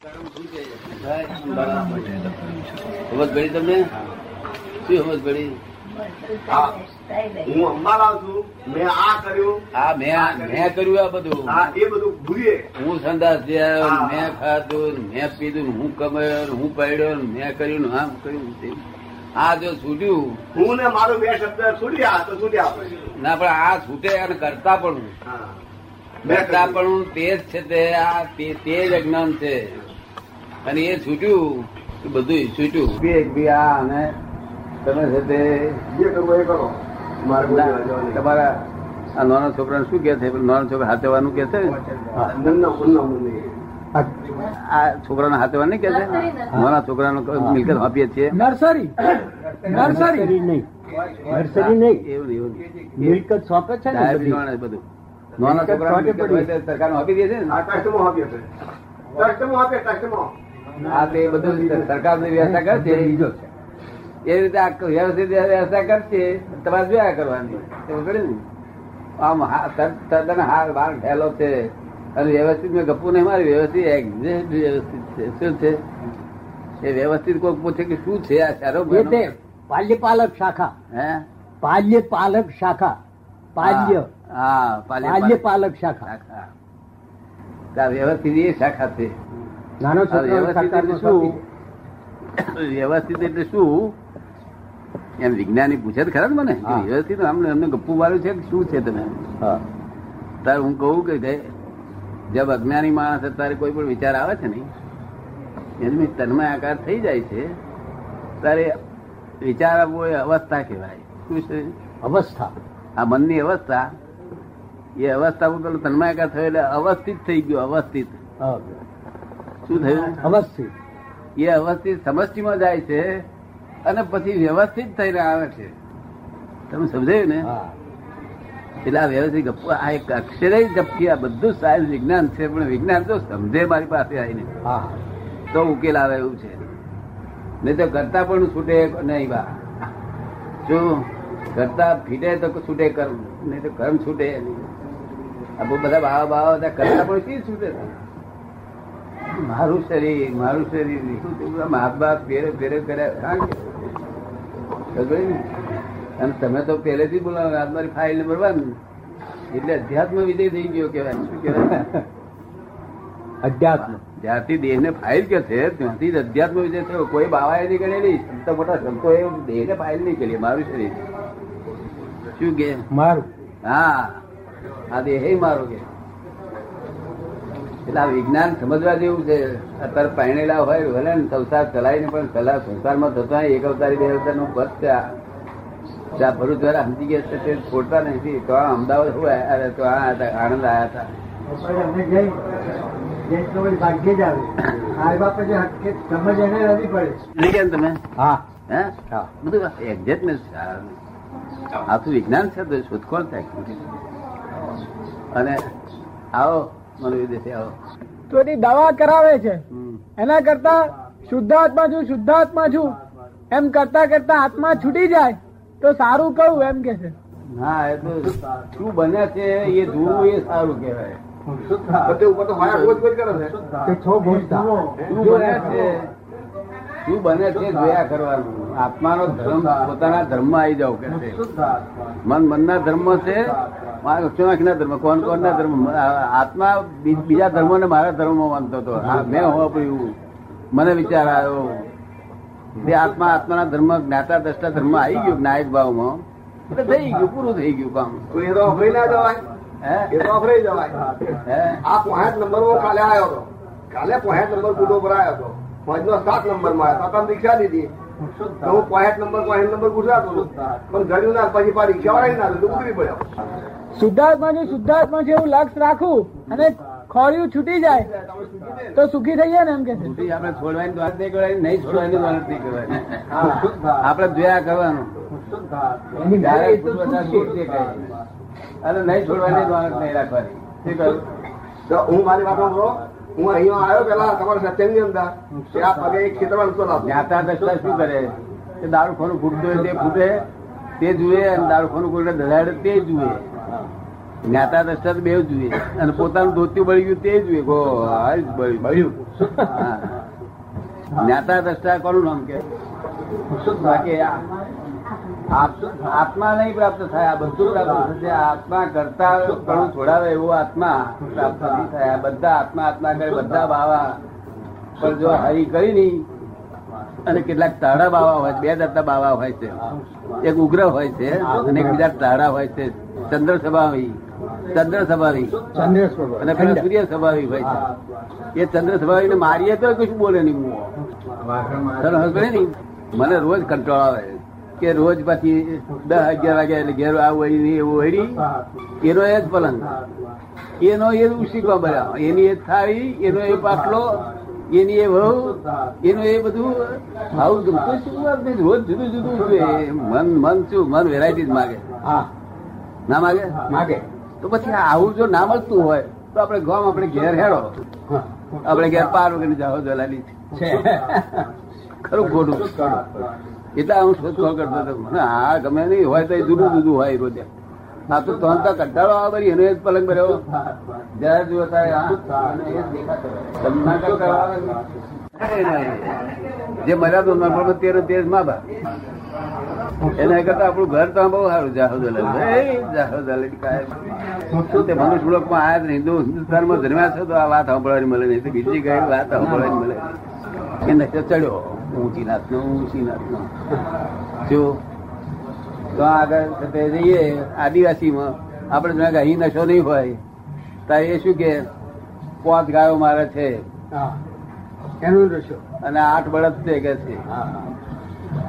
સમજ પડી તમને? શું સમજ પડી હું. અંબાલાલ છું. મેં આ કર્યું. હા મેં મેં કર્યું આ બધું. હા એ બધું ભૂલીએ. હું સંદાસ હા. મેં ખાધું મેં પીધું હું કમાયો હું પડ્યો મેં કર્યું ને આમ કર્યું આ જો છૂટ્યું. હું ને મારું બે શબ્દ છૂટ્યા તો છૂટ્યા ના પણ આ છૂટે અને કરતા પણ. મેં કરતા પણ તેજ છે તે આ તે તે અજ્ઞાન છે. અને એ છૂટ્યું બધું છૂટ્યું. બે આ અને તમે છે તે જે કરવું એ કરો. તમારા આ નાના છોકરાને શું કે છે? નાના છોકરા હાથવાનું કે છે. આ છોકરાને હાથવાનું નહીં કે છે? નાના છોકરાનો મિલકત આપીએ છીએ? નર્સરી. નર્સરી નહીં. નર્સરી નહીં. એવું એવું મિલકત સોંપે છે ને બધી. નાના છોકરા સરકાર આપી દે છે ને? કસ્ટમો આપીએ છે. કસ્ટમો આપીએ કસ્ટમો આ તે બધું સરકાર વ્યવસ્થા કરે છે એ રીતે આ વ્યવસ્થિત વ્યવસ્થા કરશે તમારે જોયા કરવાની? એવું ને? આમ તદ્દન હાર બાર ઠેલો છે. અને વ્યવસ્થિત મેં ગપુ નહીં મારી વ્યવસ્થિત એક્ઝેક્ટ વ્યવસ્થિત છે. શું છે? એ વ્યવસ્થિત કોઈ પૂછે કે શું છે આ સારો પાલ્યપાલક શાખા. હે? પાલ્યપાલક શાખા. પાલ્ય. હા પાલ્ય પાલ્યપાલક શાખા. વ્યવસ્થિત એ શાખા છે. નાનો વ્યવસ્થિત એટલે શું? વ્યવસ્થિત એટલે શું? એમ વિજ્ઞાની પૂછે ખરા મને? વ્યવસ્થિત અમને અમને ગપ્પુ માર્યું છે કે શું છે તમે? તારે હું કહું કે જબ અજ્ઞાની માણસ તારે કોઈ પણ વિચાર આવે છે ને એની તન્મય આકાર થઈ જાય છે. તારે વિચાર આવવો એ અવસ્થા કહેવાય. શું છે? અવસ્થા. આ મનની અવસ્થા. એ અવસ્થા પેલો તન્મય આકાર થયો એટલે અવસ્થિત થઈ ગયો અવસ્થિત. શું થયું? અવસ્થિત. એ અવસ્થિત સમષ્ટિમાં જાય છે અને પછી વ્યવસ્થિત થઈને આવે છે. તમે સમજાયું ને? એટલે આ વ્યવસ્થિત ગપ્પુ આ એક અક્ષરે ગપકી આ બધું સાયન્સ વિજ્ઞાન છે પણ વિજ્ઞાન તો સમજે મારી પાસે આવીને. હા. તો ઉકેલ આવે એવું છે. નહીં તો કરતા પણ છૂટે નહીં બા. શું કરતા ફીટે તો છૂટે કર્મ નહીં તો કર્મ છૂટે. નહીં બધા બાવા બધા કરતા પણ શી છૂટે? મારું શરીર મારું શરીર શું થયું? હાથ ફેરે ફેરે કર્યા ને? અને તમે તો પહેલેથી બોલાવો આ મારી ફાઇલ નંબર વન એટલે અધ્યાત્મ વિજય થઈ ગયો કેવાય શું કેવાય અધ્યાત્મ. જ્યાંથી દેહ ને ફાઇલ કે છે ત્યાંથી અધ્યાત્મ વિજય થયો. કોઈ બાવાએ નહીં ગણેલી સંતો મોટા સંતો એ દેહ ને ફાઇલ નહીં કરી મારું શરીર. શું કે? મારું. હા. આ દેહ મારો કે. એટલે આ વિજ્ઞાન સમજવા જેવું છે. અત્યારે પહેણેલા હોય ભલે ને સંસાર ચલાવીને પણ ચલા સંસારમાં થતા એક અવતારી બે અવતારનું પદ છે. આ. ભરૂચ દ્વારા સમજી ગયા છે તે છોડતા નથી તો આ અમદાવાદ શું આયા? અરે તો આ આણંદ આવ્યા હતા. વિજ્ઞાન છે તો શોધખોળ થાય. અને આવો આવો. તો એની દવા કરાવે છે. એના કરતા શુદ્ધાત્મા છું શુદ્ધાત્મા છું. એમ કરતા કરતા આત્મા છૂટી જાય તો સારું કહું એમ કે છે? હા એ તો શું બને છે એ જોવું એ સારું કહેવાય. શું બને છે જોયા કરવાનું. આત્માનો ધર્મ પોતાના ધર્મ આવી જાવ કે મન મનના ધર્મ છે ના ધર્મ કોણ કોણ ના ધર્મ આત્મા બીજા ધર્મો ને મારા ધર્મ માનતો હતો. મેં હોવાપર્યું મને વિચાર આવ્યો. તે આત્મા આત્માના ધર્મ જ્ઞાતા દ્રષ્ટા ધર્મ આવી ગયો નાયક ભાવમાં એટલે થઈ ગયું પૂરું થઈ ગયું કામ. એ તો ના જવાય? એ તો અફરાઈ જવાય. આ પોઈન્ટ નંબર કાલે આવ્યો હતો. કાલે પોઈન્ટ નંબર બુટો પર આવ્યો હતો. સાત નંબરમાં આવ્યો તો રિક્ષા દીધી. તો હું પોઈન્ટ નંબર પોઈન્ટ નંબર ગુજરાતો પણ ઘડ્યું ના પછી પાછી રિક્ષા ના તો ઉતરી પડ્યા શુદ્ધાત્મા જો શુદ્ધાત્મા છે એવું લક્ષ રાખું અને ખોરિયું છૂટી જાય. તો સુખી થઈએ ને એમ કે છે? આપણે છોડવાની વાત નહીં કરવાની નહીં છોડવાની વાત નહીં કરવાની આપણે જોયા કરવાનું. અને નહીં છોડવાની વાત નહીં રાખવાની. તો હું મારી વાત સાંભળો. હું અહીંયા આવ્યો પેલા તમારા સત્સંગની અંદર. આ પગે એક ક્ષેત્રમાં નતો. જ્ઞાતા દ્રષ્ટા શું કરે? કે દારૂ ખોનું ફૂટતું હોય તે ફૂટે તે જુએ અને દારૂ ખોનું કોઈ દડાડે તે જુએ. જ્ઞાતા દ્રષ્ટા તો બે જોઈએ અને પોતાનું ધોતિયું બળી ગયું તે જોઈએ ગો બળ્યું. જ્ઞાતા દ્રષ્ટા કોનું નામ કે? બાકી આત્મા નહીં પ્રાપ્ત થાય આ બધું પ્રાપ્ત થશે આત્મા કરતા ઘણું છોડાવે એવો આત્મા પ્રાપ્ત નહીં થાય. બધા આત્મા આત્મા કરે બધા બાવા. પણ જો હરી કરી નહીં અને કેટલાક તાળા બાવા હોય છે, બે જાતના બાવા હોય છે. એક ઉગ્ર હોય છે અને એક બીજા તાળા હોય છે. ચંદ્ર સ્વભાવી. ચંદ્ર સ્વભાવી. અને પેલા સૂર્ય સ્વભાવી હોય છે. એ ચંદ્ર સ્વભાવી ને મારીએ તો કશું બોલે નહીં. મને રોજ કંટાળો આવે. કે રોજ પછી દસ અગિયાર વાગ્યા એટલે ઘેર આવું એવું હરી એનો એ જ પલંગ. એનો એ ઉશીકવા બધા એની એ થાળી એનો એ પાટલો એની એ વહુ એનું એ બધું આવું ગમતું શું વાત રોજ જુદું જુદું. મન મન શું? મન વેરાયટી જ માગે. હા. ના માગે? માગે. તો પછી આવું જો ના મળતું હોય તો આપણે ગામ આપણે ઘેર હેડો. આપણે ઘેર પાર વગર જાઓ દલાલી છે. ખરું ખોટું. એટલે હું શોધખોળ કરતો હતો? મને આ ગમે નહીં હોય તો જુદું જુદું હોય રોજે આ તો તોન તો કંટાળો આવે વળી, એનો જ પલંગ ભર્યો જયારે જુઓ જ મર્યાદો નફળમાં તેર તેર મા બા એના કરતા આપણું ઘર તો બહુ સારું જાહો દલાલ શું. તે મનુષ્ય લોકમાં આયા જ નહીં. હિન્દુ, હિન્દુસ્તાનમાં જન્મ્યા છો તો આ વાત સાંભળવાની મળે નહીં. બીજી કઈ વાત સાંભળવાની મળે એ નશો ચડ્યો. ઊંચી નાથનો ઊંચી નાથનો જો તો આગળ જઈએ આદિવાસીમાં. આપણે જોયા કે અહીં નશો નહીં હોય. ત્યારે એ શું કે પોત ગાયો મારે છે. એનું રસો અને આઠ બળદ છે કે છે.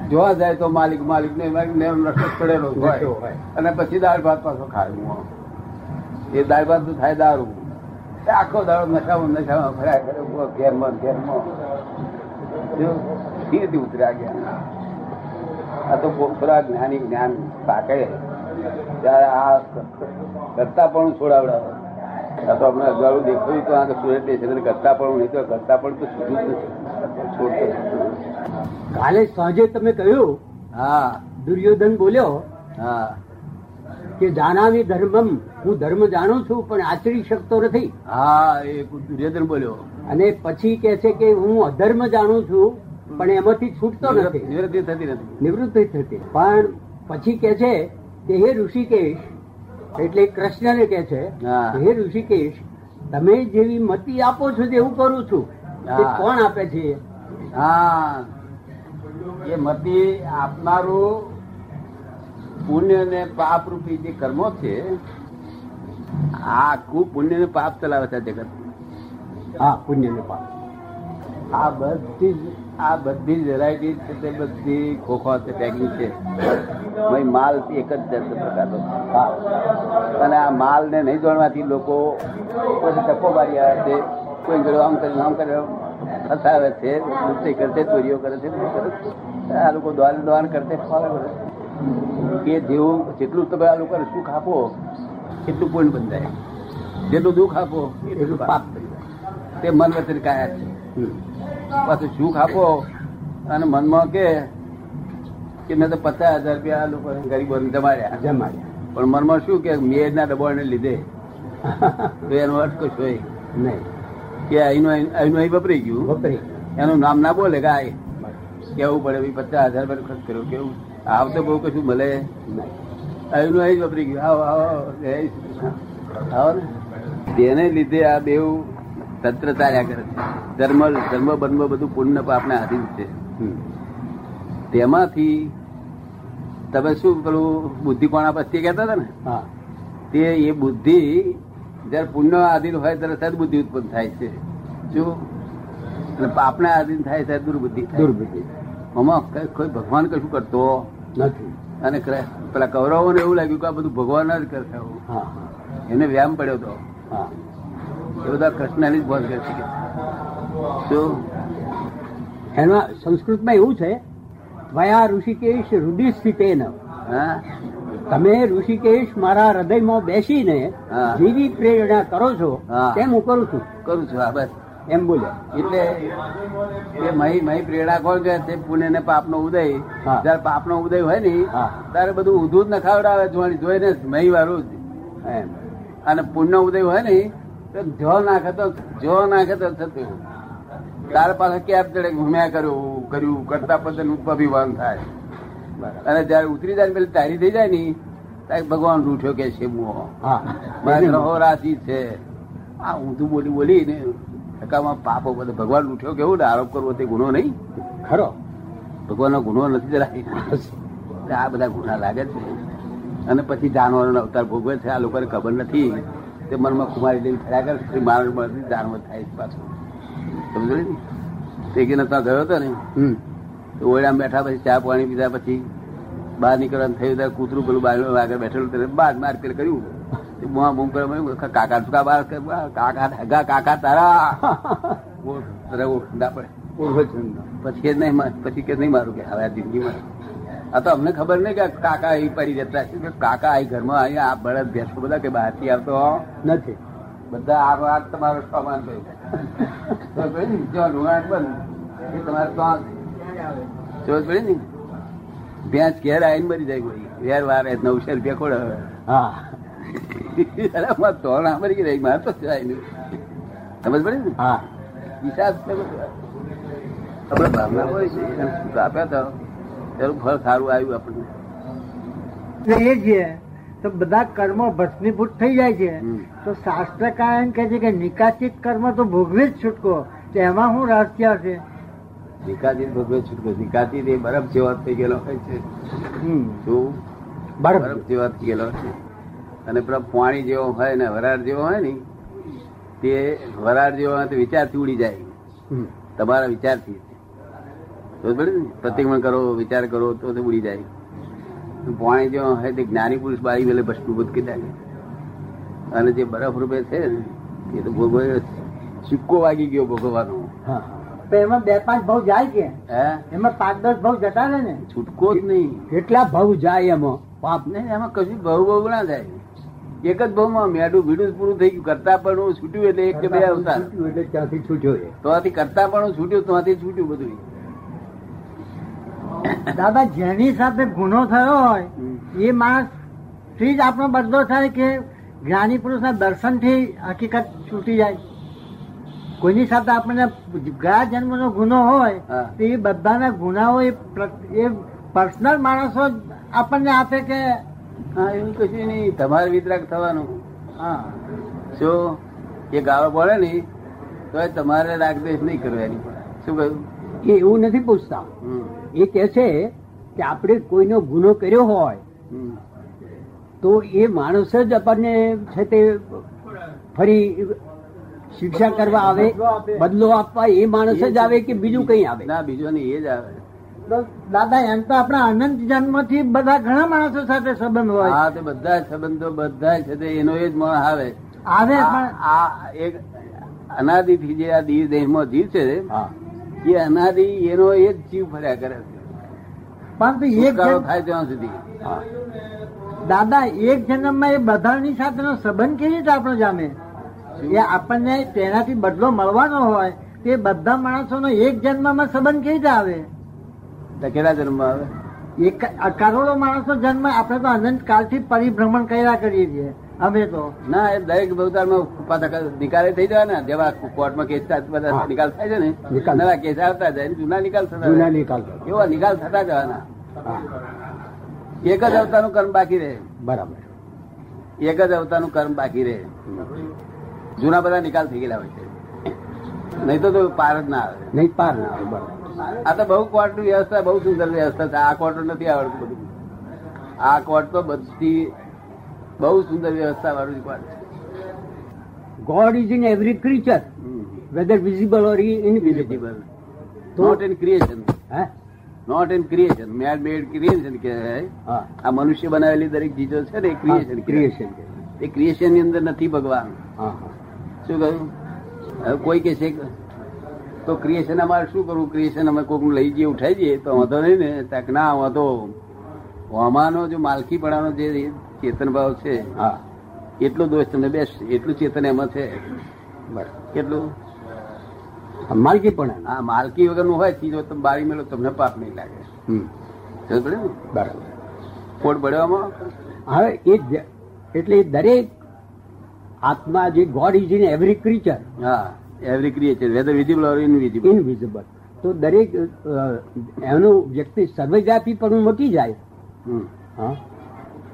જોવા જાય તો માલિક માલિક ને નશો ચડેલો પડેલો હોય. અને પછી દાળ ભાત પાછો ખાયું. એ દાળ ભાત થાય દારૂ. એ આખો દાડો નશામાં નશામાં ફર્યા કરે ઘેરમાં ઘેરમાં. જો ધીરેથી ગયા આ તો થોડા જ્ઞાની જ્ઞાન પાકે. ત્યારે આ કરતા પણ છોડાવડાવે. આ તો આપણે અગાઉ દેખાયું તો આ સુરત સ્ટેશન કરતા પણ નહીં તો કરતા પણ તો સીધું છોડતો કાલે સાંજે તમે કહ્યું હા. દુર્યોધન બોલ્યો હા. કે જાનામી ધર્મમ હું ધર્મ જાણું છું પણ આચરી શકતો નથી. હા એ દુર્યોધન બોલ્યો. અને પછી કે છે કે હું અધર્મ જાણું છું પણ એમાંથી છૂટતો નથી. નિવૃત્તિ થતી નથી. નિવૃત્તિ થતી પણ પછી કે છે કે હે ઋષિકેશ એટલે કૃષ્ણને કે છે હે. ઋષિકેશ તમે જેવી મતિ આપો છો તેવું કરું છું કોણ આપે છે? હા. એ મતિ આપનારું પુણ્ય ને પાપ રૂપી જે કર્મો છે આ આખું પુણ્ય ને પાપ ચલાવે છે જગત. હા પુણ્યનું પાપ આ બધી જ આ બધી જ વેરાયટી છે તે બધી ખોખો છે પેકિંગ છે ભાઈ માલ એક જ જાતનો પ્રકારનો. અને આ માલ ને નહીં જોડવાથી લોકો પછી ટપ્પો મારી આવે છે કોઈ ગળો આમ કરે આમ કરે ફસાવે છે દુષ્ટી કરે છે ચોરીઓ કરે છે. આ લોકો દ્વાન દ્વાન કરતે ફાવે કરે. કે જેવું જેટલું તમે આ લોકોને સુખ આપો એટલું પૂર્ણ બંધાય જેટલું દુઃખ આપો એટલું પાપ બંધાય તે મન વચન કાયા છે. પાછું સુખ આપો અને મનમાં કે કે મેં તો પચાસ હજાર રૂપિયા આ લોકો ગરીબોને જમાડ્યા. જમાડ્યા. પણ મનમાં શું કે મેયરના દબાણને લીધે. તો એનો અર્થ કશું હોય. નહીં. કે અહીંનું અહીં- અહીંનું અહીં વપરાઈ ગયું. વપરી એનું નામ ના બોલે કે આ કેવું પડે ભાઈ પચાસ હજાર રૂપિયા ખર્ચ કર્યો કેવું? આવતો બહુ કશું મળે. નહીં. અહીંનું અહીં જ વપરી ગયું. આવો આવો આવો. ને. તેને લીધે આ બેવ તંત્ર ચાલ્યા કરે. ધર્મ ધર્મ બન્મ બધું પુણ્ય પાપના આધીન છે. તેમાંથી તમે શું પેલું બુદ્ધિ કોણા પછી કહેતા હતા ને? તે એ બુદ્ધિ જયારે પુણ્ય આધીન હોય ત્યારે સદબુદ્ધિ ઉત્પન્ન થાય છે. શું? પાપના આધીન થાય ત્યારે દુર્બુદ્ધિ થાય. દુર્બુદ્ધિ. આમાં કઈ- ભગવાન કશું કરતો નથી. અને પેલા કૌરવોને એવું લાગ્યું કે આ બધું ભગવાન જ કરતા એને વ્યાયામ પડ્યો હતો હા. એ બધા કૃષ્ણની જ બોધ કરી શકે શું? એમાં સંસ્કૃતમાં એવું છે વયા ઋષિકેશ રુધિર સ્થિતેન તમે ઋષિકેશ મારા હૃદયમાં બેસીને જેવી પ્રેરણા કરો છો. તેમ હું કરું છું. કરું છું હા બસ. એમ બોલે. એટલે એ મહી મહી પ્રેરણા કોણ કે તે પુણે ને પાપ નો ઉદય. જયારે પાપ નો ઉદય હોય ને ત્યારે બધું ઊંધું જ ન ખાવડાવે જોવાની જોઈને મહી વાળું એમ. અને પુણ્ય ઉદય હોય ને જો નાખે તો જો નાખે તો થતું તાર પાસે કેપ જડે ઘૂમ્યા કર્યું કર્યું કરતા પછી અભિમાન થાય. અને જયારે ઉતરી જાય પેલી તારી થઈ જાય ને ત્યારે ભગવાન રૂઠ્યો કે છે હા. મારે રાશિ છે. આ ઊંધું બોલી બોલી ને ટકામાં પાપો બધો ભગવાન રૂઠ્યો કેવું ને આરોપ કરવો તે ગુનો નહીં. ખરો. ભગવાનનો ગુનો નથી જરાય. આ બધા ગુના લાગે છે. અને પછી જાનવરોનો અવતાર ભોગવે છે આ લોકોને ખબર નથી. તે મનમાં કુમારી લઈને ફર્યા કરે પછી માનવ મળતી જાનવર થાય છે પાછું. સમજો ને? તે કે નતા ગયો હતો ને તો ઓળામાં બેઠા પછી ચા પાણી પીધા પછી બહાર નીકળવાનું થયું ત્યારે કૂતરું પેલું બાર આગળ બેઠેલું ત્યારે બાર માર પેલું કર્યું. તે બુઆ બૂમ કરે કાકા તું બાર કાકા હગા કાકા તારા. ઓળખ, તારા ઓળખ પડે. પછી નહીં માર- પછી કે નહીં મારું કે હવે આ જિંદગીમાં. આ તો અમને ખબર નહીં કે કાકા અહીં પડી જતા છે. કે કાકા અહીં ઘરમાં અહીંયા આ બળદ ભેંસો બધા કે બહારથી આવતો નથી. બધા આ વાત તમારો સામાન થઈ જો ડુંગળ બંધ. એ તમારે તો જો પડી ને ભેંસ ઘેર આવીને મરી જાય કોઈ. વેર વારે નવસો રૂપિયા ખોડે હા. અરે મારે તો ના મરી ગઈ રહી મારે તો જાય નહીં. સમજ પડી ને? હા. હિસાબ છે ભાવના હોય છે. આપ્યા તો? તેનું ફળ સારું આવ્યું આપણને. એ છે તો બધા કર્મો ભસ્મીભૂત થઈ જાય છે. તો શાસ્ત્રકાર એમ કે છે કે નિકાસિત કર્મ તો ભોગવી જ છૂટકો. તો એમાં શું રહસ્ય છે નિકાસિત ભોગવે છૂટકો. નિકાતી તે બરફ જેવા થઈ ગયેલો હોય છે. હમ. શું? બરફ. જેવો થઈ ગયેલો છે. અને પેલા પાણી જેવો હોય ને વરાળ જેવો હોય ને તે વરાળ જેવો હોય તો વિચારથી ઉડી જાય. તમારા વિચારથી? પ્રતિક્રમણ કરો વિચાર કરો તો તે ઉડી જાય. પાણી જો હે તે જ્ઞાની પુરુષ બારી વેલે ભસ્મીભૂત કરી નાખે અને જે બરફ રૂપે છે ને એ તો ભોગવે સિક્કો વાગી ગયો ભોગવવાનો. એમાં બે પાંચ ભાવ જાય કે? એમાં પાંચ દસ ભાવ જતા રહે ને? છૂટકો જ નહીં. કેટલા ભાવ જાય એમાં? પાપ નહીં એમાં કશું ભાવ ભાવ ના થાય. એક જ ભાવમાં મેડું ભીડું પૂરું થઈ ગયું. કરતા પણ છૂટ્યું એટલે એક કે બે અવતાર. છૂટ્યું એટલે ત્યાંથી છૂટ્યો તો કરતા પણ છૂટ્યું તો છૂટ્યું બધું દાદા જેની સાથે ગુનો થયો હોય એ માણસથી જ આપણો બદલો થાય કે જ્ઞાની પુરુષના દર્શનથી હકીકત છૂટી જાય. કોઈની સાથે આપણને ગયા જન્મનો ગુનો હોય. તો એ બધાના ગુનાઓ એ એ પર્સનલ માણસો જ આપણને આપે કે હા એવું કશું નહીં. તમારે વિતરાક થવાનું. હા. શું એ ગાળો પડે ને તો તમારે રાગદેશ નહીં કરવાની. શું કહ્યું? એ એવું નથી પૂછતા. એ કે છે કે આપણે કોઈનો ગુનો કર્યો હોય તો એ માણસ જ આપણને છે તે ફરી શિક્ષા કરવા આવે બદલો આપવા એ માણસ જ આવે કે બીજું કઈ આવે? ના બીજું નહીં એ જ આવે. દાદા એમ તો આપણા અનંત જન્મથી બધા ઘણા માણસો સાથે સંબંધ હોય. હા તે બધા સંબંધો બધા છે તે એનો એ જ મણ આવે. આવે આ પણ આ એક અનાદિથી જે આ દીવ દેહમાં જીવ છે હા. એ અનાદિ એનો એ જ જીવ ફર્યા કરે છે. પરંતુ એક થાય ત્યાં સુધી. દાદા એક જન્મમાં એ બધાની સાથેનો સંબંધ કેવી રીતે આપણો જામે? એ આપણને તેનાથી બદલો મળવાનો હોય તે બધા માણસોનો એક જન્મમાં સંબંધ કેવી રીતે આવે? કેટલા જન્મ આવે? એક કરોડો માણસો જન્મ આપણે તો અનંત કાળથી પરિભ્રમણ કર્યા કરીએ છીએ. અમે તો ના એ દરેક અવતારમાં માં નિકાલ થઈ જાય ને જેવા કોર્ટમાં કેસ બધા નિકાલ થાય છે ને નવા કેસ આવતા જાય જૂના નિકાલ થતા જૂના નિકાલ એવા નિકાલ થતા જવાના. એક જ અવતારનું કર્મ બાકી રહે. બરાબર. એક જ અવતારનું કર્મ બાકી રહે. જૂના બધા નિકાલ થઈ ગયેલા હોય છે. નહીં તો પાર જ ના આવે. નહીં પાર ના આવે બરાબર. આ તો બહુ કોર્ટની વ્યવસ્થા બહુ સુંદર વ્યવસ્થા છે. આ કોર્ટ નથી આવડતું બધું. આ કોર્ટ તો બધી બહુ સુંદર વ્યવસ્થા વાળું કોર્ટ છે. God is in every creature whether visible or invisible not in creation હે? Not in creation made made creation કે આ મનુષ્ય બનાવેલી દરેક ચીજો છે ને એ ક્રિએશન ક્રિએશન એ ક્રિએશનની અંદર નથી ભગવાન. શું કહ્યું? કોઈ કે છે તો ક્રિએશન અમારે શું કરવું? ક્રિએશન અમે કોઈક લઈ જઈએ ઉઠાઈ જઈએ તો વાંધો નહીં ને. ત્યાં ના વાંધો. આમાંનો જો માલકી પડાનો જે ચેતન ભાવ છે હા. એટલો દોષ તમને બેસ્ટ એટલું ચેતન એમાં છે. બરાબર કેટલું? માલકી પણ હા માલકી વગરનું હોય ચીજો તમે બારી મેળો તમને પાપ નહીં લાગે. હમ. સમજ બરાબર. ખોટ બળવામાં? હવે એ એટલે દરેક આત્મા જે God is in every creature હા every creature whether visible or invisible invisible તો દરેક એનું વ્યક્તિ સર્વજાતિ પણ મટી જાય.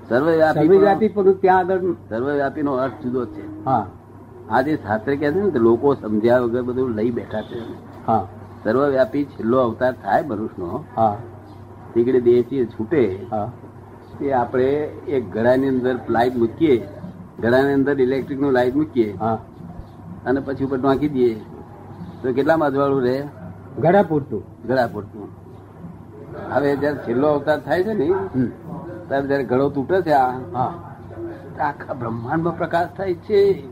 સર્વવ્યાપી સર્વવ્યાપી પણ ત્યાં આગળ સર્વવ્યાપી નો અર્થ જુદો છે. હા. આ જે શાસ્ત્ર કહે છે ને લોકો સમજ્યા વગર બધું લઈ બેઠા છે. હા. સર્વવ્યાપી છેલ્લો અવતાર થાય મનુષ્યનો. હા. નીકળી દેહથી છૂટે. હા. એ આપણે એક ઘડાની અંદર લાઇટ મૂકીએ. ઘડાની અંદર ઇલેક્ટ્રિકનું લાઈટ મૂકીએ. હા. અને પછી ઉપર નાખી દઈએ. તો કેટલામાં અજવાળું રહે? ઘડા પૂરતું ઘડા પૂરતું હવે જયારે છેલ્લો અવતાર થાય છે ને ત્યારે જયારે ઘડો તૂટે છે આ આખા બ્રહ્માંડમાં પ્રકાશ થાય છે.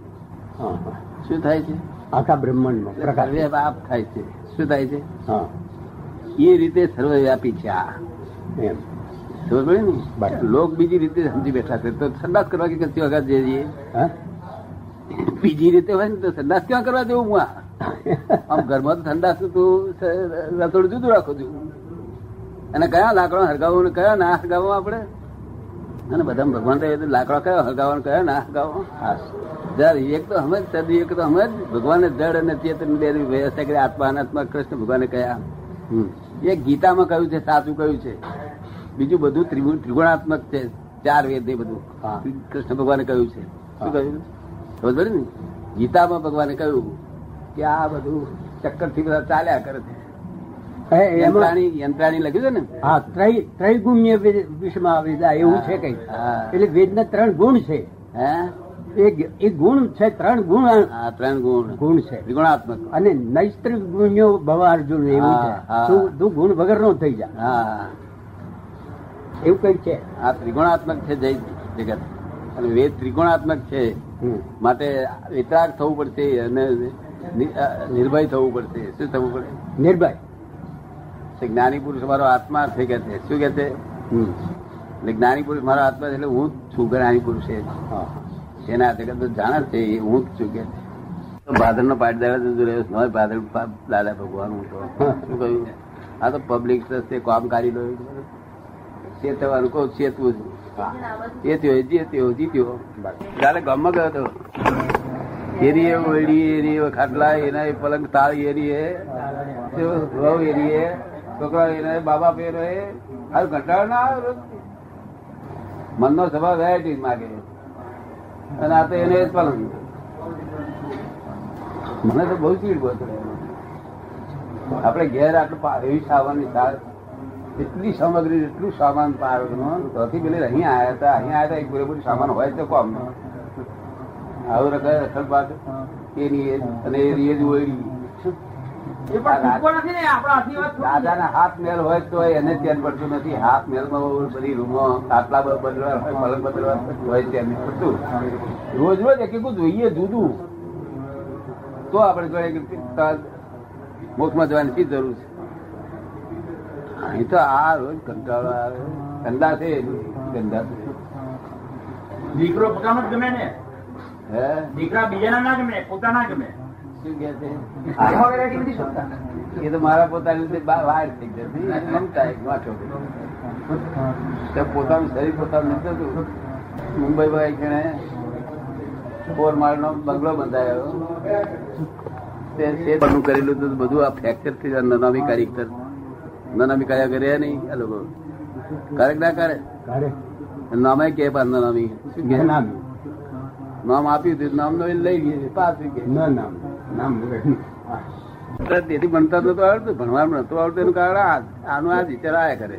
શું થાય છે? આખા બ્રહ્માંડમાં પ્રકાશ. સર્વવ્યાપ થાય છે. શું થાય છે? એ રીતે સર્વવ્યાપી છે આ. એમ. ખબર ને? લોક બીજી રીતે સમજી બેઠા છે. તો સંદાસ કરવા કે કચ્છી વખત જઈએ બીજી રીતે હોય ને તો સંદાસ ક્યાં કરવા જેવું હું આ? આમ ઘરમાં તો સંદાસ તું રસોડું જુદું રાખો છું. અને કયા લાકડો હરગાવો ને કયા ના હરગાવો આપણે? અને બધા ભગવાન તો લાકડો કયો હરગાવો ને કયો ના હરગાવો જયારે એક તો સમજ સદી એક તો સમજ ભગવાને જડ અને ચેતન બે વ્યવસ્થા કરી આત્મા અનાત્મા કૃષ્ણ ભગવાને કયા. હમ. એ ગીતામાં કહ્યું છે સાચું કહ્યું છે. બીજું બધું ત્રિગુણ ત્રિગુણાત્મક છે ચાર વેદ એ બધું. કૃષ્ણ ભગવાને કહ્યું છે. શું કહ્યું? પડી ને? ગીતામાં ભગવાને કહ્યું કે આ બધું ચક્કરથી બધા ચાલ્યા કરે છે. યંત્રાણી લખ્યું છે ને? હા ત્રય ત્રૈગુણ્ય વિષમાં વેદા એવું છે કઈ. એટલે વેદના ત્રણ ગુણ છે. એક ગુણ છે ત્રણ ગુણ આ ત્રણ ગુણ. ગુણ છે. ત્રિગુણાત્મક. અને નૈસ્ત્રિક ગુણ્યો ભવ અર્જુન એવું છે તું ગુણ વગર નો થઈ જા. એવું કઈ છે? આ ત્રિગુણાત્મક છે જય જગત. અને વેદ ત્રિગુણાત્મક છે. માટે વિતરાગ થવું પડશે અને નિર્ભય થવું પડશે. શું થવું પડે? નિર્ભય. તે જ્ઞાની પુરુષ મારો આત્મા છે કે છે શું કે છે એટલે જ્ઞાની પુરુષ મારો આત્મા એટલે હું જ છું જ્ઞાની પુરુષ એ. એના જગત તો જાણે છે એ હું જ છું કે ભાદર નો પાટીદાર જ રહ્યો છે. નોય ભાદર દાદા ભગવાન હું તો. શું કહ્યું? આ તો પબ્લિક ટ્રસ્ટ કામ કાઢી લો. ચેતવાનું કહું ચેતવું જ. ચેત્યો જીત્યો જીત્યો કાલે ગામમાં ગયો હતો. એરીએ વળી એરીએ ખાટલા એના પલંગ તાળ એરીએ વહુ એરી એ. છોકરા એને બાબા પેરો એ હાલ ઘટાડો ના આવે? મનનો સ્વભાવ વેરાયટી માગે. અને આ તો એને જ પલંગ મને તો બહુ ચીડ પડતો આપણે ઘેર આટલું એવી સાવાની સાર એટલી સામગ્રી એટલું સામાન પારનો ત્યાંથી પેલે અહીં આયા હતા અહીં આયા હતા એક પૂરેપૂરી સામાન હોય તો કોમ આવું રખાય રખડ પાક એની અને એ એ જ ઓયડી. દાદાના હાથ મેલ હોય તો એને ચેન પડતું નથી. હાથ મેલમાં બધી રૂમો આટલા બદલવા હોય પલંગ બદલવા હોય ચેન પડતું. રોજ રોજ એક એકું જોઈએ જુદું. તો આપણે જોઈએ કે મોક્ષમાં જવાની શી જરૂર છે? અહીં તો આ રોજ કંટાળો આવે. ગંદા છે છે. દીકરો પોતાનો જ ગમે ને? હે? દીકરા બીજાના ના ગમે પોતાના ગમે? શું કે છે? એ તો મારા પોતાની રીતે વાર થઈ જશે પોતાનું શરીર પોતાનું નથી થતું. મુંબઈ માં એક જણે ફોર માળ નો બંગલો બંધાયો કરેલું તો બધું આ ફ્રેક્ચર થઈ જાય નનામી કારીગર નનામી કાર્ય કરે નહીં આ લોકો. કરે ના કરે. નામે કે પણ નનામી. નામ? નામ આપ્યું હતું. નામ નો લઈ ગયું પાછું કે. ન નામ નામ તેથી ભણતા તો આવડતું ભણવાનું નતું આવડતું એનું કારણ આનું આ વિચાર આયા કરે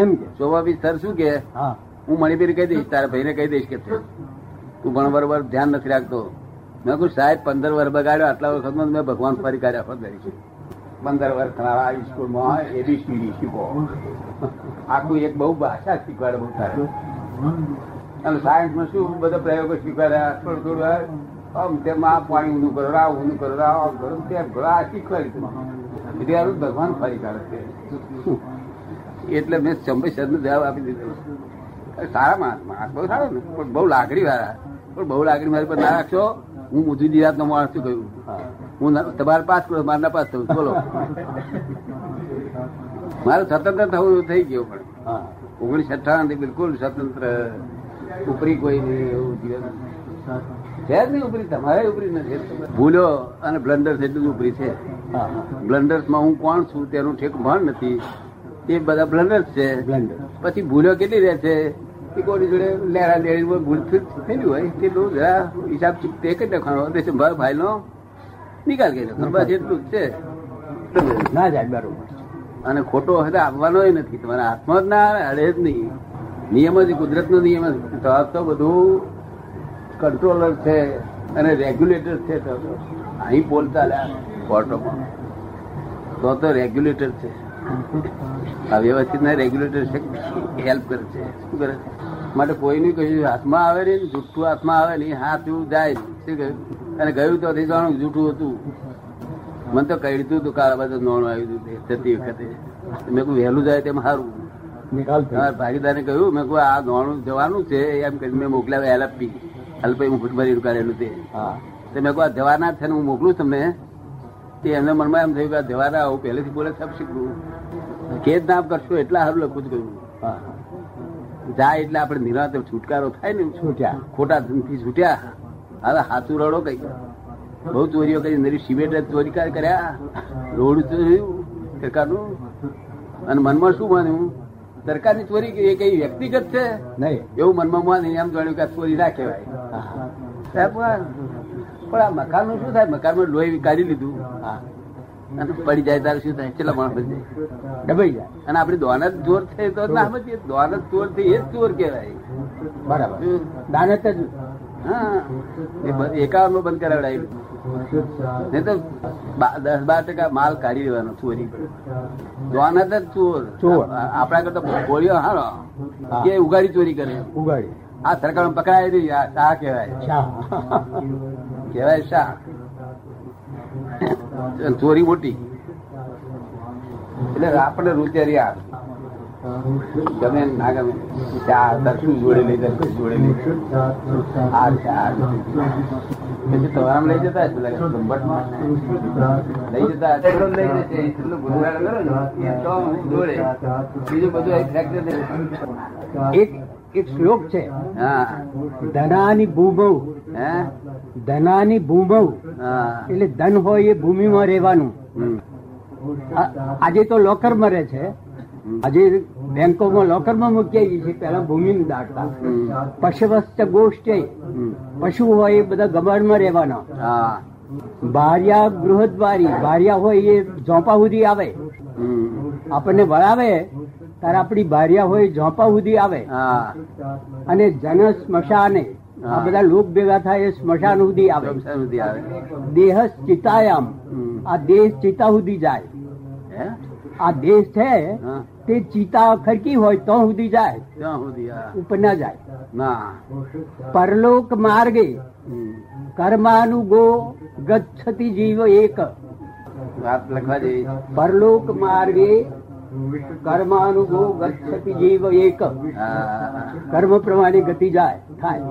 એમ કે શોભાભી સર શું કે હું. મણિપીર કહી દઈશ તારા ભાઈને કહી દઈશ કે તું ભણ બરોબર ધ્યાન નથી રાખતો. મેં કહું સાહેબ પંદર વર્ષ બગાડ્યો આટલા વખતમાં મેં ભગવાન ફરી કાઢ્યા ફરી કરી પંદર વર્ષ આ સ્કૂલમાં એબીસીડી શીખો આખું એક બહુ ભાષા શીખવાડે બહુ સારું. અને સાયન્સમાં શું બધા પ્રયોગો શીખવાડ્યા થોડું થોડું આમ તેમ આ પાણી ઊંધું કરો આ ઊંધું કરો આમ કરો તેમ કરો આ શીખવાડ્યું એટલે ભગવાન ફરી કાઢે છે. એટલે મેં ચંબઈ સર જવાબ આપી દીધો. સારા માણસ માણસ બહુ સારો ને. પણ બહુ લાગણી વાળા. પણ બહુ લાગણી મારી પર ના રાખશો, હું મુજુ દિરાત નો માણસ છું કહ્યું. હું તમારે પાસ કરો, મારે પાસ થયું બોલો. મારે સ્વતંત્ર થવું થઈ ગયું પણ. ઓગણીસથી બિલકુલ સ્વતંત્ર. ઉપરી કોઈ નહીં એવું જીવન. છે જ નહીં ઉપરી તમારે ઉપરી નથી ભૂલો અને બ્લન્ડર એટલું જ ઉપરી છે. બ્લન્ડર્સમાં હું કોણ છું તેનું ઠેક ભાન નથી. એ બધા બ્લન્ડર્સ છે. બ્લન્ડર. પછી ભૂલો કેટલી રહે છે? એ કોની જોડે લેરા લેરી ભૂલ થયેલી હોય તે બહુ જરા હિસાબ ચૂકતે કરી નાખવાનો તે ભાઈ ભાઈનો નિકાલ કરી નાખવાનો. બસ એટલું જ છે. ના જાય બરોબર. અને ખોટો હવે આવવાનો નથી. તમારા હાથમાં જ ના હડે જ નહીં. નિયમ જ કુદરત નો નિયમ જ. તો બધું કંટ્રોલર છે અને રેગ્યુલેટર છે તો. અહીં બોલતા કોર્ટોમાં. તો તો રેગ્યુલેટર છે. આ વ્યવસ્થિત ના રેગ્યુલેટર છે. હેલ્પ કરે છે. શું કરે છે? માટે કોઈનું કહ્યું હાથમાં આવે નહીં જૂઠું હાથમાં આવે નહીં હાથ એવું જાય શું કહ્યું? અને ગયું તો નથી જાણું જૂઠું હતું. મને તો કહી દીધું હતું કાળા બધું નોણ આવ્યું હતું તે જતી વખતે. મેં કહ્યું વહેલું જાય તેમ સારું ભાગીદારે ભાગીદારને કહ્યું મેં કહું આ નોણું જવાનું છે. એમ કરીને મેં મોકલાવ્યા એલપી અલ્પે હું ફૂટભરી કાઢેલું તે. હા. તો મેં કહું જવાના છે ને હું મોકલું તમને. તે એમના મનમાં એમ થયું કે જવાના આવું પહેલેથી બોલે સાહેબ શીખવું કે જ નામ કરશો એટલા સારું લખું જ કહ્યું હા. જાય એટલે આપણે નિરાંત છુટકારો થાય ને. છૂટ્યા. ખોટા ધનથી છૂટ્યા. હવે હાથું રડો કઈ બહુ ચોરીઓ કરી નરી સિમેન્ટ ચોરી કાર કર્યા. રોડ ચોર્યું સરકારનું અને મનમાં શું માન્યું? સરકારની ચોરી એ કઈ વ્યક્તિગત છે? નહીં. એવું મનમાં માની એમ જાણ્યું કે ચોરી ના કહેવાય. પણ આ મકાનનું શું થાય? મકાનમાં લોહી કાઢી લીધું. હા. અને પડી જાય તારે શું થાય? કેટલા માણસ બચે? ડબાઈ જાય. અને આપડી દોન જ ચોર છે તો ના સમજીએ દોન જ ચોર છે એ જ ચોર કહેવાય. બરાબર. શું? દાનત જ. હા. એકાવન બંધ કરાવડાવી. નહીં તો દસ બાર ટકા માલ કાઢી દેવાનો ચોરી દ્વાનત જ ચોર ચોર. આપણા કરતા ગોળીઓ હારો. કે ઉગાડી ચોરી કરે. ઉગાડી. આ સરકાર પકડાય નહીં. શાહ શા કહેવાય કહેવાય શા ચોરી મોટી. એટલે આપણે રૂચેરી આ ગમે ના ગમે. ચા દર્શન જોડે લઈ દર્શન જોડે લઈ આ ચા પછી તમારા લઈ જતા. લઈ જતા લઈ જશે બીજું બધું. એક એક શ્લોક છે. હા. ધનાની ભૂભવ હે? ધનાની ભૂભવ એટલે ધન હોય એ ભૂમિમાં રહેવાનું. આજે તો લોકરમાં રહે છે. આજે બેંકોમાં લોકરમાં મૂકી આવી છે પેલા ભૂમિ દાટતા હમ. પશુવસ્ત ગોષ્ઠ પશુ હોય એ બધા ગબાડમાં રહેવાના. ભાર્યા ગૃહદ્વારી ભાર્યા હોય એ ઝોંપા સુધી આવે. આપણને વળાવે ત્યારે આપણી ભાર્યા હોય ઝોંપા સુધી આવે. હા અને જન સ્મશાને આ બધા લોક ભેગા થાય એ સ્મશાન સુધી આવે. દેહ ચિતાયામ આ દેહ ચિતા સુધી જાય. હે? આ દેશ છે તે ચિતા ખરકી હોય તો સુધી જાય. ત્યાં સુધી ઉપર ના જાય. ના. પરલોક માર્ગે. કર્માનુગો ગચ્છતી જીવ એક. વાત લખવા જેવી. પરલોક માર્ગે કર્માનુગો ગતિ જીવ એક કર્મ પ્રમાણે ગતિ જાય થાય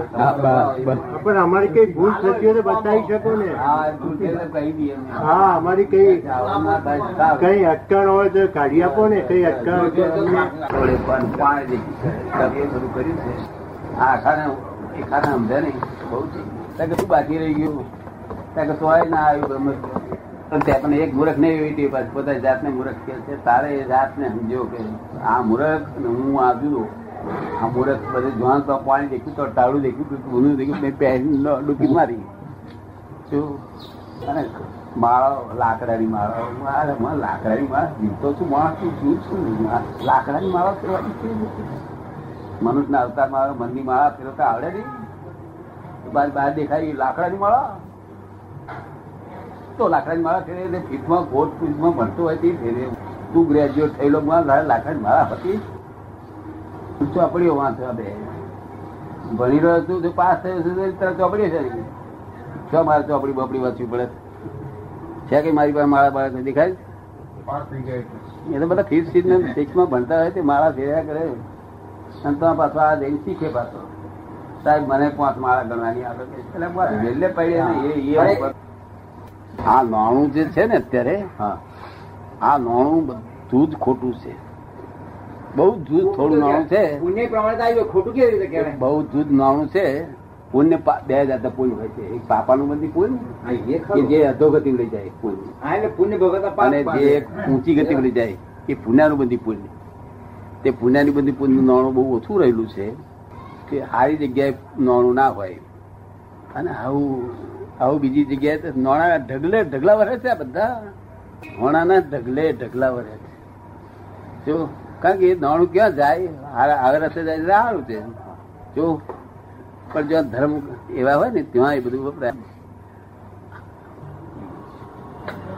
પણ અમારી કઈ ભૂલ થતી હોય બતાવી શકો ને હા, અમારી કઈ. કઈ અટકણ હોય તો કાઢી આપો ને કઈ અટકણ તો પણ પાણી દેખી. બધું કર્યું છે. આ આખાને એ ખાને સમજે નહીં. બહુ છે શું બાકી રહી ગયું. ત્યાં કે ના આવ્યું બ્રહ્મ ત્યાં એક મૂર્ખ નહીં એવી ટેવ પાછી પોતાની જાતને મૂર્ખ કે છે. તારે એ જાતને સમજ્યો કે આ મૂર્ખ અને હું આવ્યું આ મૂર્ખ બધે જોવાનું તો પાણી દેખ્યું, તો ટાળું દેખ્યું ગુનું દેખ્યું મેં પહેરી ડૂબી મારી શું? અને માળો લાકડાની માળો લાકડાની માળ જીવતો છું માણસ છું જીવ છું લાકડાની માળો ફેરવાની કેવી રીતે? મનુષ્યના અવતારમાં આવે મનની માળા ફેરવતા આવડે નહીં. બાર બહાર દેખાય લાકડાની માળા. તો લાકડાની માળા ફેરે ફીટમાં ગોટ ફીટમાં ભણતો હોય તે ફેરે. તું ગ્રેજ્યુએટ થયેલો, મારે લાકડાની માળા હતી. ચોપડીઓ વાંચવા બે ભણી રહ્યો છું જો પાસ થયો છું તરત ચોપડીઓ છે છ મારે ચોપડી બપડી વાંચવી પડે. છે કે મારી પાસે માળા બાળા દેખાય? એ તો બધા ફીસ સીટ ને સિક્સમાં ભણતા હોય તે માળા ફેર્યા કરે. અને તો પાછો આ જઈને શીખે પાછો. સાહેબ મને પાંચ માળા ગણવાની આવે એટલે મારે વેલે પડે ને એ આ નાણું જે છે ને અત્યારે હા. આ નાણું બધું જ ખોટું છે. બહુ જૂજ થોડું નાણું છે. ખોટું કેવી રીતે બહુ જૂજ નાણું છે. પુણ્ય બે જાતના પુણ્ય હોય છે. એક પાપાનું બંધી પુણ્ય કે જે અધોગતિ લઈ જાય પુણ્ય. પુણ્ય ભગત અને જે ઊંચી ગતિ લઈ જાય એ પુણ્યાનું બંધી પુણ્ય. તે પુણ્યાની બધી પુણ્યનું નાણું બહુ ઓછું રહેલું છે કે સારી જગ્યાએ નાણું ના હોય. અને આવું આવું બીજી જગ્યાએ નોણા ઢગલે ઢગલા વરે છે આ બધા. નોણાના ઢગલે ઢગલા વરે છે. જો કારણ કે એ નાણું ક્યાં જાય? આવે રસ્તે જાય સારું છે. જો પણ જો ધર્મ એવા હોય ને ત્યાં એ બધું વપરાય.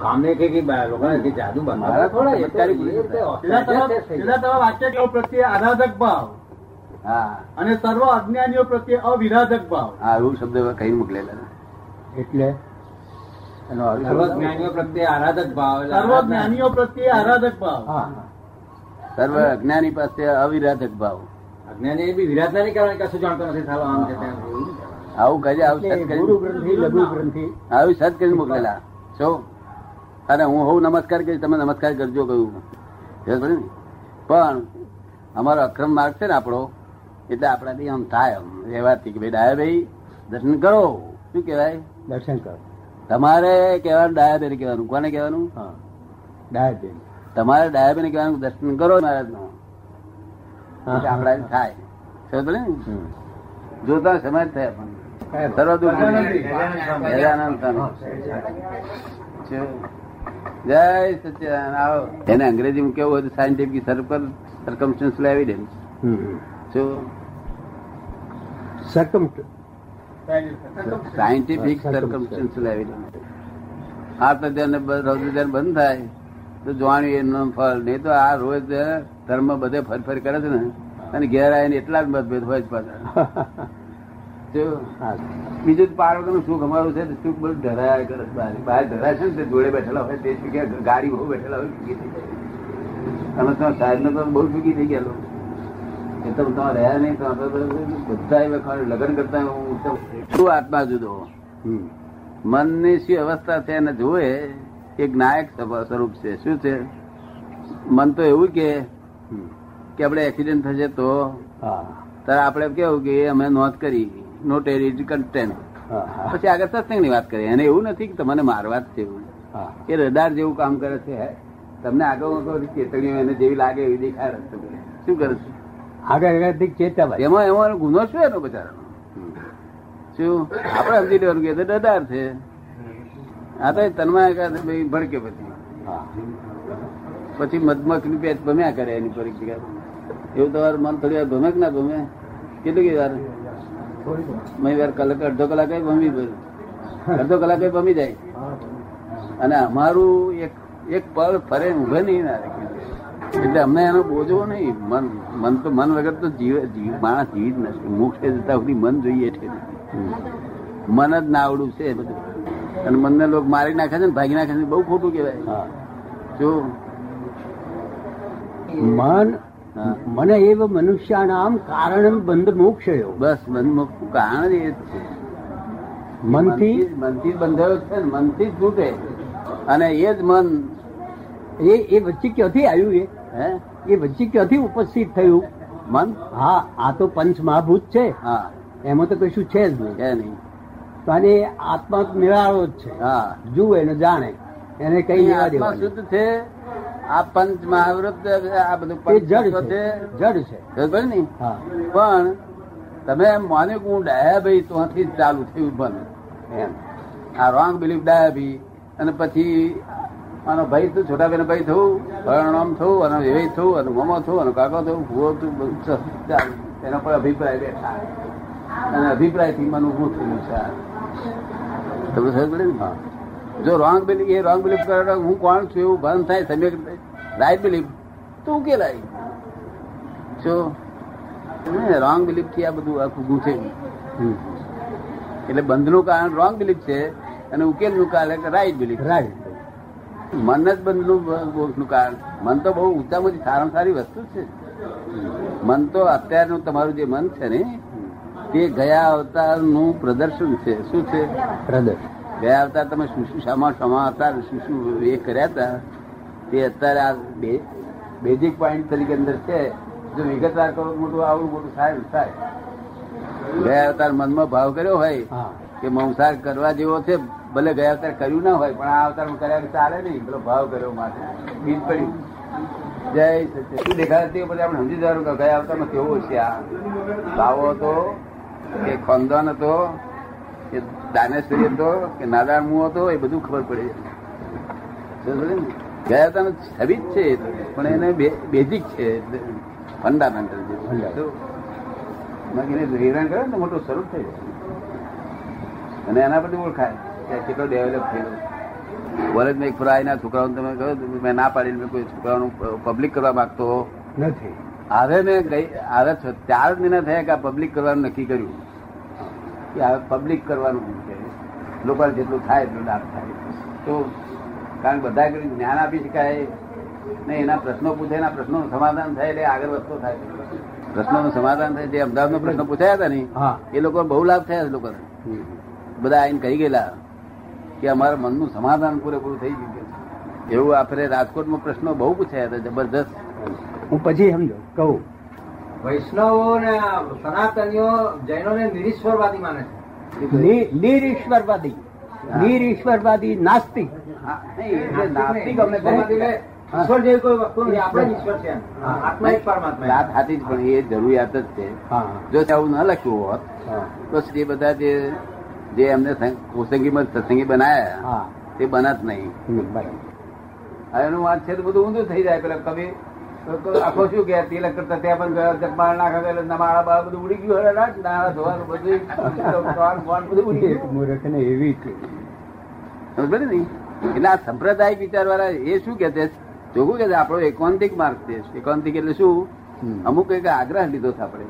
કામને કે કે લોકોને કે જાદુ મારા થોડા એ તો ચમત્કારી એ રીતે સીધા તરફ સીધા તરફ વાક્ય પ્રત્યે આરાધક ભાવ? હા. અને સર્વ અજ્ઞાનીઓ પ્રત્યે અવિરાધક ભાવ? હા એવું શબ્દ કઈ મોકલેલા એટલે? પ્રત્યે આરાધક ભાવ સર્વ જ્ઞાનીઓ પ્રત્યે આરાધક ભાવ. હા. સર્વ અજ્ઞાની પાસે અવિરાધક ભાવ. અજ્ઞાની એ બી વિરાટના નહીં કહેવાય કશું જાણતો નથી સાલો આમ છે તેમ છે. એવું નહીં કહેવાય. આવું કરી આવું સત એટલે ગુરુ ગ્રંથિ લઘુ ગ્રંથિ. આવું સત કરી મોકલેલા. છો અને હું હું નમસ્કાર તમે નમસ્કાર કરજો કહ્યું ને? પણ અમારો અક્રમ માર્ગ છે ને આપણો એટલે આપણાથી આમ થાય આમ. વ્યવહારથી કે ભાઈ ડાયા ભાઈ દર્શન કરો. શું કહેવાય? દર્શન કરો. તમારે કહેવાનું ડાયા બેન કહેવાનું. કોને કહેવાનું? ડાયાબેન તમારે ડાયા બેન કહેવાનું દર્શન કરો મહારાજનું. એટલે થાય? જોતા સમજ થાય પણ. સર્વ દુઃખ. જય સચ્ચિદાનંદ આવો. એને અંગ્રેજીમાં કેવું હતું સાયન્ટિફિક સર્કલ સર્કમસ્ટન્શિયલ એવિડન્સ જો. સરકમ સાયન્ટિફિક સર્કમસ્ટન્શિયલ એવિડન્સ આ તો ધ્યાન રૌદ્ર બંધ થાય તો જોવાનું એનું ફળ. નહીં તો આ રોજ ધર્મ બધે ફર ફર કરે છે ને અને ઘેર આવીને એટલા જ મતભેદ હોય જ પાછા. બીજું જ પાર્વતી નું સુખ અમારું છે સુખ બધું ધરાયા કરે છે બહાર ધરાય છે ને તે જોડે બેઠેલા હોય તે જગ્યાએ ગાડી બહુ બેઠેલા હોય સુખી થઈ જાય. અને તો સાહેબ ને તો બહુ સુખી થઈ ગયેલો. એ તો તમે રહ્યા નહીં તો બધા લગ્ન કરતા હું શું આત્મા જુદો. મનની શું અવસ્થા છે એને જોવે એક નાયક સ્વરૂપ છે. શું છે? મન તો એવું કે કે આપણે એક્સિડન્ટ થશે તો ત્યારે આપણે કેવું કે અમે નોંધ કરી નોટ એરિડ કન્ટેન્ટ પછી આગળ સત્સંગની વાત કરીએ. એને એવું નથી કે તમને મારવા જ છે એવું. એ રડાર જેવું કામ કરે છે તમને આગળ આગળ ચેતણીઓ એને જેવી લાગે એવી દેખાય રસ્તો શું કરે છે? આગળ આગળથી ચેતાભાઈ એમાં એમાં ગુનો શું એનો બચારાનો શું? આપણે સમજી લેવાનું કે તો રડાર છે. આ તો તન્મા ભડકે પછી. પછી મધમખની પેચ ભમ્યા કરે એની પરીક્ષા એવું તમારું મન થોડી વાર ભમે ના ભમે કેટલી વાર? મેં વાર કલાક અડધો કલાક ભમી ગયું. અડધો કલાક ભમી જાય. અને અમારું એક એક પળ ફરે ઊભે નહીં ના એટલે અમને એનો બોજો નહીં. મન મન તો મન વગર તો જીવ જીવ માણસ જીવી જ નથી મોક્ષે જતા સુધી મન જોઈએ છે. મન જ નાવડું છે બધું. અને મનને લોકો મારી નાખે છે ને ભાગી નાખે છે બહુ ખોટું કહેવાય. જો મન મને એવ મનુષ્યાનામ કારણ બંધ મોક્ષયો. બસ મનમુખ કારણ એ જ છે. મનથી? મનથી બંધાયો છે ને મનથી જ છૂટે. અને એ જ મન એ એ વચ્ચે ક્યાંથી આવ્યું એ? હે? એ વચ્ચે ક્યાંથી ઉપસ્થિત થયું? મન? હા આ તો પંચ મહાભૂત છે. હા. એમાં તો કશું છે જ નહીં. છે નહીં. તો આને આત્મા નિરાળો જ છે. હા. જુએ ને જાણે. એને કઈ લેવા શુદ્ધ છે આ પંચ મહાવૃત આ બધું જડ છે જડ છે. ને? પણ તમે એમ માન્યું કે હું ડાયા ભાઈ ત્યાંથી જ ચાલુ થયું બંધ એમ. આ રોંગ બિલીફ ડાયા ભાઈ. અને પછી આનો ભાઈ તું છોટા બેન ભાઈ થવું પરણામ થવું અને વિવેક થવું અને મમો થવું અને કાકો થવું ભૂવો થવું બધું એના પર અભિપ્રાય બેઠા અને અભિપ્રાયથી મને ઉભું થયું છે. તમે સમજ પડે ને? જો રોંગ બિલીફ એ રોંગ બિલીફ કરે હું કોણ છું એવું ભાન થાય તમે રાઈટ બિલીફ તો ઉકેલાય જો? રોંગ બિલીફથી આ બધું આખું ગૂંચે એટલે બંધનું કારણ રોંગ બિલીફ છે અને ઉકેલનું કારણ રાઈટ બિલીફ રાઈટ મન જ બંધનું નું કારણ. મન તો બહુ ઊંચામાં સારામાં સારી વસ્તુ છે. મન તો અત્યારનું તમારું જે મન છે ને તે ગયા અવતારનું પ્રદર્શન છે. શું છે? પ્રદર્શ ગયા અવતાર તમે શું શું શામાં શામાં હતા શું શું એ કર્યા હતા. તે અત્યારે આ બે બેઝિક પોઈન્ટ તરીકે અંદર છે. જો વિગતવાર કરો મોટું આવડું મોટું થાય થાય ગયા અવતાર મનમાં ભાવ કર્યો હોય હા. કે મંસાર કરવા જેવો છે ભલે ગયા અવતાર કર્યું ના હોય પણ આ અવતાર કર્યા ચાલે નહીં. પેલો ભાવ કર્યો માટે બીજ પડ્યું જય શું દેખાય તે પછી આપણે સમજી જવાનું કે ગયા અવતારમાં કેવો છે આ. ભાવો હતો કે ખંદન હતો? દાનેશ્વરી હતો કે નાદાર મું હતો એ બધું ખબર પડે? ગયા હતા છબી જ છે પણ એને બેઝિક છે ફંડામેન્ટલ જે બાકી હેરાન કરે ને મોટું સ્વરૂપ થઈ જાય અને એના પરથી ઓળખાય કે કેટલો ડેવલપ થયેલો વરજ મેં ફરાઈના છોકરાઓને તમે કહ્યું મેં ના પાડી મેં કોઈ છોકરાઓનું પબ્લિક કરવા માંગતો નથી. હવે મેં ગઈ હવે છ- ચાર મહિના થયા કે આ પબ્લિક કરવાનું નક્કી કર્યું. કે હવે પબ્લિક કરવાનું છે. લોકોને જેટલું થાય એટલું લાભ થાય. તો કારણ બધા જ્ઞાન આપી શકાય ને એના પ્રશ્નો પૂછે એના પ્રશ્નોનું સમાધાન થાય એટલે આગળ વધતો થાય. પ્રશ્નોનું સમાધાન થાય જે અમદાવાદનો પ્રશ્ન પૂછાયા હતા ને એ લોકો બહુ લાભ થયા લોકો બધા આવીને કહી ગયેલા કે અમારા મનનું સમાધાન પૂરેપૂરું થઈ ગયું. એવું આપણે રાજકોટમાં પ્રશ્નો બહુ પૂછાયા હતા જબરદસ્ત હું પછી સમજો કહું. વૈષ્ણવો ને સનાતનીઓ જૈનો ને નિરીશ્વરવાદી માને છે. નિરીશ્વરવાદી. નિરીશ્વરવાદી નાસ્તિક. નાસ્તિક અમે. ઈશ્વર જેવી કોઈ વસ્તુ નથી આપણે ઈશ્વર છે આત્મા એક પરમાત્મા વાત સાચી જ પણ એ જરૂરિયાત જ છે. જો આવું ન લખ્યું હોત તો એ બધા જે જે એમને કોસંગી સત્સંગી બનાયા હા. તે બનત નહીં. એનું વાત છે તો બધું ઊંધું થઈ જાય. પેલા કવિ તો- આખો શું કે તિલક કરતા ત્યાં પણ ગયા જપમાળ નાખા એટલે નમાળા બાળા બધું ઉડી ગયું હવે નાળા ધોવાનું બધું બધું ઉડી ગયું. મૂર્ખ ને એવી છે સમજ ને એટલે આ સંપ્રદાયિક વિચાર વાળા એ શું કે છે? જોવું કે આપણો એકાંતિક માર્ગ છે. એકાંતિક એટલે શું? અમુક એક આગ્રહ લીધો છે આપણે.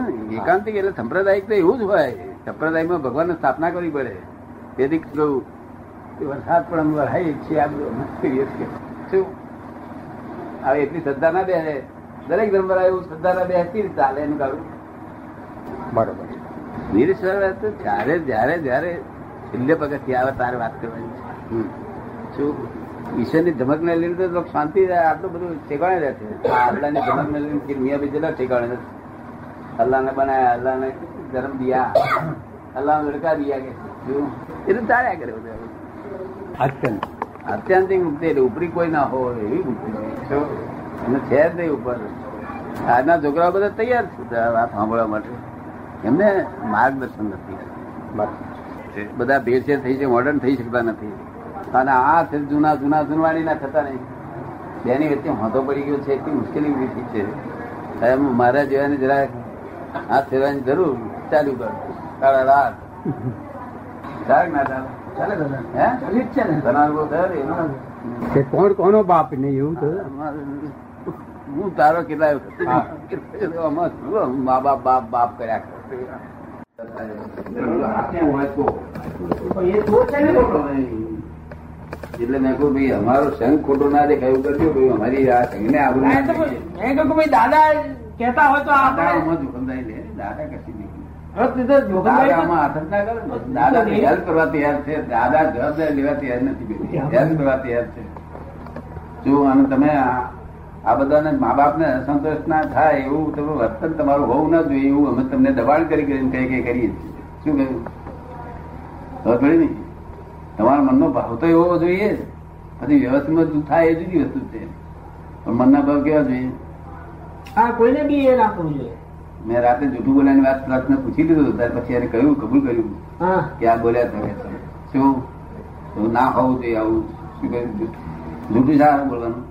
ને એકાંતિક એટલે સંપ્રદાયિક તો એવું જ હોય. સંપ્રદાયમાં ભગવાનની સ્થાપના કરવી પડે. તેથી વરસાદ પણ અમે વરસાઈએ છીએ આ બધું કરીએ છીએ. શું હવે એટલી શ્રદ્ધા ના બે દરેક ધર્મ એવું શ્રદ્ધા ના બે કેવી રીતે ચાલે એનું કાઢું બરોબર. નિરીશ્વર તો જ્યારે જ્યારે જ્યારે છેલ્લે પગથિયે આવે તારે વાત કરવાની. શું? ઈશ્વરની ધમકને લીધે તો શાંતિ આટલું બધું ઠેકાણે રહે છે. આ ધમક ને લઈને મિયા બી જેટલા ઠેકાણે અલ્લાહને બનાયા અલ્લાહને ધર્મ દિયા. અલ્લાહ લડકા દિયા કે શું? એ તો ચાલ્યા કરે અત્યંત આત્યંતિક મુક્તિ એટલે ઉપરી કોઈ ના હોય એવી મુક્તિ? અને છે જ નહીં ઉપર. આજના છોકરાઓ બધા તૈયાર છે. વાત સાંભળવા માટે. એમને માર્ગદર્શન નથી. બધા ભેળસેળ થઈ છે મોડર્ન થઈ શકતા નથી. અને આ છે જૂના જૂના જૂનવાણી ના થતા નહીં. બેની વચ્ચે હોતો પડી ગયો છે એટલી મુશ્કેલી ઊભી થઈ છે. એમ મારા જેવાની જરા હાથ ફેરવાની જરૂર ચાલુ કર. કાળા રાત. ચાલે ના છે કોણ કોનો બાપ ને એવું તો? હું તારો કેટલા હા. મા બાપ બાપ બાપ કર્યા કરે. એ તો છે ને એટલે મેં કહું ભાઈ અમારો સંઘ ખોટો ના દેખાય. એવું કરજો ભાઈ અમારી આ સંઘ ને ભાઈ દાદા કેતા હોય તો દાદા કશી દાદા હેલ્પ કરવા તૈયાર છે. દાદા જવાબદારી લેવા તૈયાર નથી હેલ્પ કરવા તૈયાર છે. જો અને તમે આ બધાને મા બાપને અસંતોષ ના થાય એવું તમે વર્તન તમારું હોવું ના જોઈએ એવું અમે તમને દબાણ કરી કરીને કઈ કઈ કરીએ છીએ. શું કહ્યું? ખબર પડી નહીં તમારા મનનો ભાવ તો એવો જોઈએ પછી વ્યવસ્થિત થાય એ જુદી વસ્તુ છે. પણ મનના ભાવ કેવા જોઈએ? હા કોઈને બી એ રાખવું જોઈએ. મેં રાતે જૂઠું બોલ્યાની વાત ક્લાસને પૂછી લીધું ત્યારે પછી એને કહ્યું કબૂલ કર્યું. હા. કે આ બોલ્યા તમે શું? એવું ના હોવું જોઈએ આવું. શું કહ્યું? જૂઠું શા હારું બોલવાનું?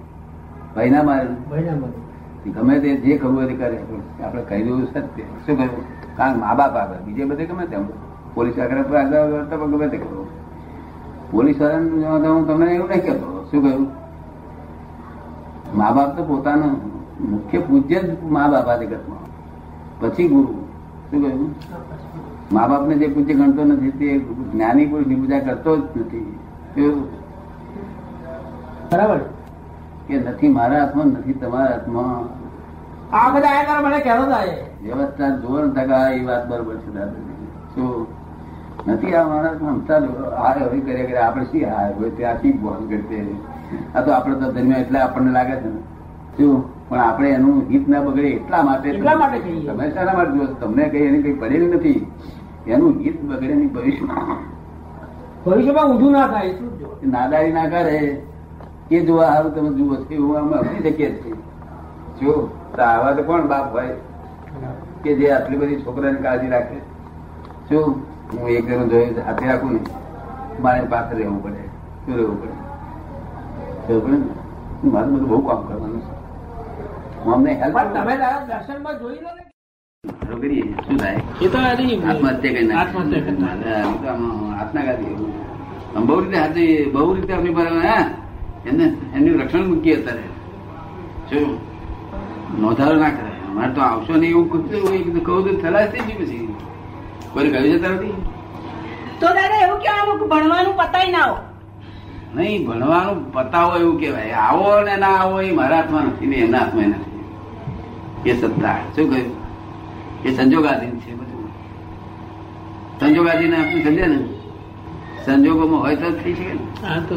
ભાઈ ના મારે. ભાઈના મને ગમે તે જે કરવું હોય તે કરે. આપણે કહી દઉં સત્ય શું કહ્યું? કારણ કે મા બાપ આગળ બીજે બધે ગમે તેમ પોલીસ આગળ આગળ કરતા પણ ગમે તે કરો પોલીસ વાળાને હું તમને એવું નહીં કહેતો. શું કહ્યું? મા બાપ તો પોતાનું મુખ્ય પૂજ્ય જ મા બાપ આ જગતમાં. પછી ગુરુ. શું કહ્યું? મા બાપને જે પૂજ્ય ગણતો નથી તે જ્ઞાની પુરુષની પૂજા કરતો જ નથી. બરાબર. કે નથી મારા હાથમાં નથી તમારા હાથમાં. આ બધા આયા મને કહેતો થાય વ્યવસ્થા જોર ટકા એ વાત બરોબર છે દાદાજી. શું? નથી આ માણસ હમતા હાય હવે કરે કરે આપણે શી હાય? હોય ત્યાંથી ફોન કરતે આ તો આપણે તો ધર્મ એટલે આપણને લાગે છે ને. શું? પણ આપણે એનું હિત ના બગડે એટલા માટે એટલા માટે. તમે શાના માટે જોશો તમને કઈ એની કઈ પડેલી નથી એનું હિત બગડે નહીં ભવિષ્ય ભવિષ્યમાં ઊંધું ના થાય શું જો નાદારી ના કરે. એ જોવા સારું તમે જુઓ છો એવું અમે અપની શકીએ છીએ. જો આવા તો કોણ બાપ હોય કે જે આટલી બધી છોકરાની કાળજી રાખે? જો હું એક જણો જોઈ હાથે રાખું ને મારે પાસે રહેવું પડે શું રહેવું પડે? રહેવું પડે ને મારે બધું બહુ કામ કરવાનું છે. અમને હેલ્પ તમે દર્શનમાં જોઈ લો ને. બહુ રીતે હાથી બહુ રીતે આપણી પર હા? એમને એમનું રક્ષણ મૂકીએ અત્યારે. શું? નોંધારો ના કરે અમારે તો આવશો નહીં એવું કૂદતું હોય કે કહું તો થલાસ થઈ ગઈ પછી. કોઈ કહ્યું છે તારાથી? તો દાદા એવું કેવાનું કે ભણવાનું પતાય ના આવો નહીં ભણવાનું પતાવો એવું કહેવાય. આવો ને ના આવો એ મારા હાથમાં નથી ને એમના હાથમાં નથી. એ સત્તા શું કહ્યું? એ સંજોગાધીન છે બધું. સંજોગાધીન આપણે સમજે ને? સંજોગોમાં હોય તો થઈ શકે ને? તો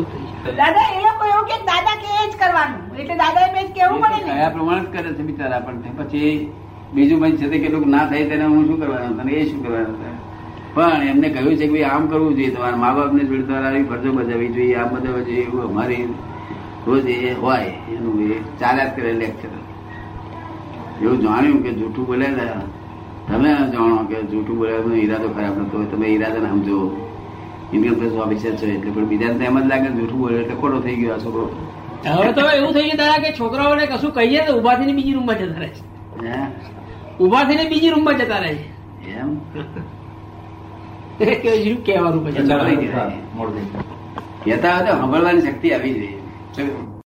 દાદા એ લોકો એવું કે દાદા કે એ જ કરવાનું. એટલે દાદા એમ જ કેવું પડે ને. કયા પ્રમાણે જ કરે છે બિચારા પણ પછી બીજું ભાઈ છે તે કેટલુંક ના થાય તેને હું શું કરવાનું તને એ શું કરવાનું? પણ એમને કહ્યું છે કે આમ કરવું જોઈએ. તમારા મા બાપને જોડે તમારે આવી ફરજો બજાવવી જોઈએ. આમ બજાવવા જોઈએ. એવું અમારી રોજ એ હોય. એનું એ ચાલ્યા જ કરે લેક્ચર એવું જાણ્યું કે જૂઠું બોલે તમે જાણો કે જૂઠું બોલે ઈરાદો ખરાબ નતો હોય તમે ઈરાદા સમજો ઇન્કમ ટેક્સ ઓફિસર છો એટલે પણ બીજાને તો એમ જ લાગે જૂઠું બોલે એટલે ખોટો થઈ ગયો આ છોકરો. હવે તો એવું થઈ ગયું તારા કે છોકરાઓને કશું કહીએ તો ઊભા થઈને બીજી રૂમમાં જતા રહે છે. ઊભા થઈને બીજી રૂમમાં જતા રહે એમ છે. એમ? કહેવાનું પછી? કહેતા હોય તો સાંભળવાની શક્તિ આવી જોઈએ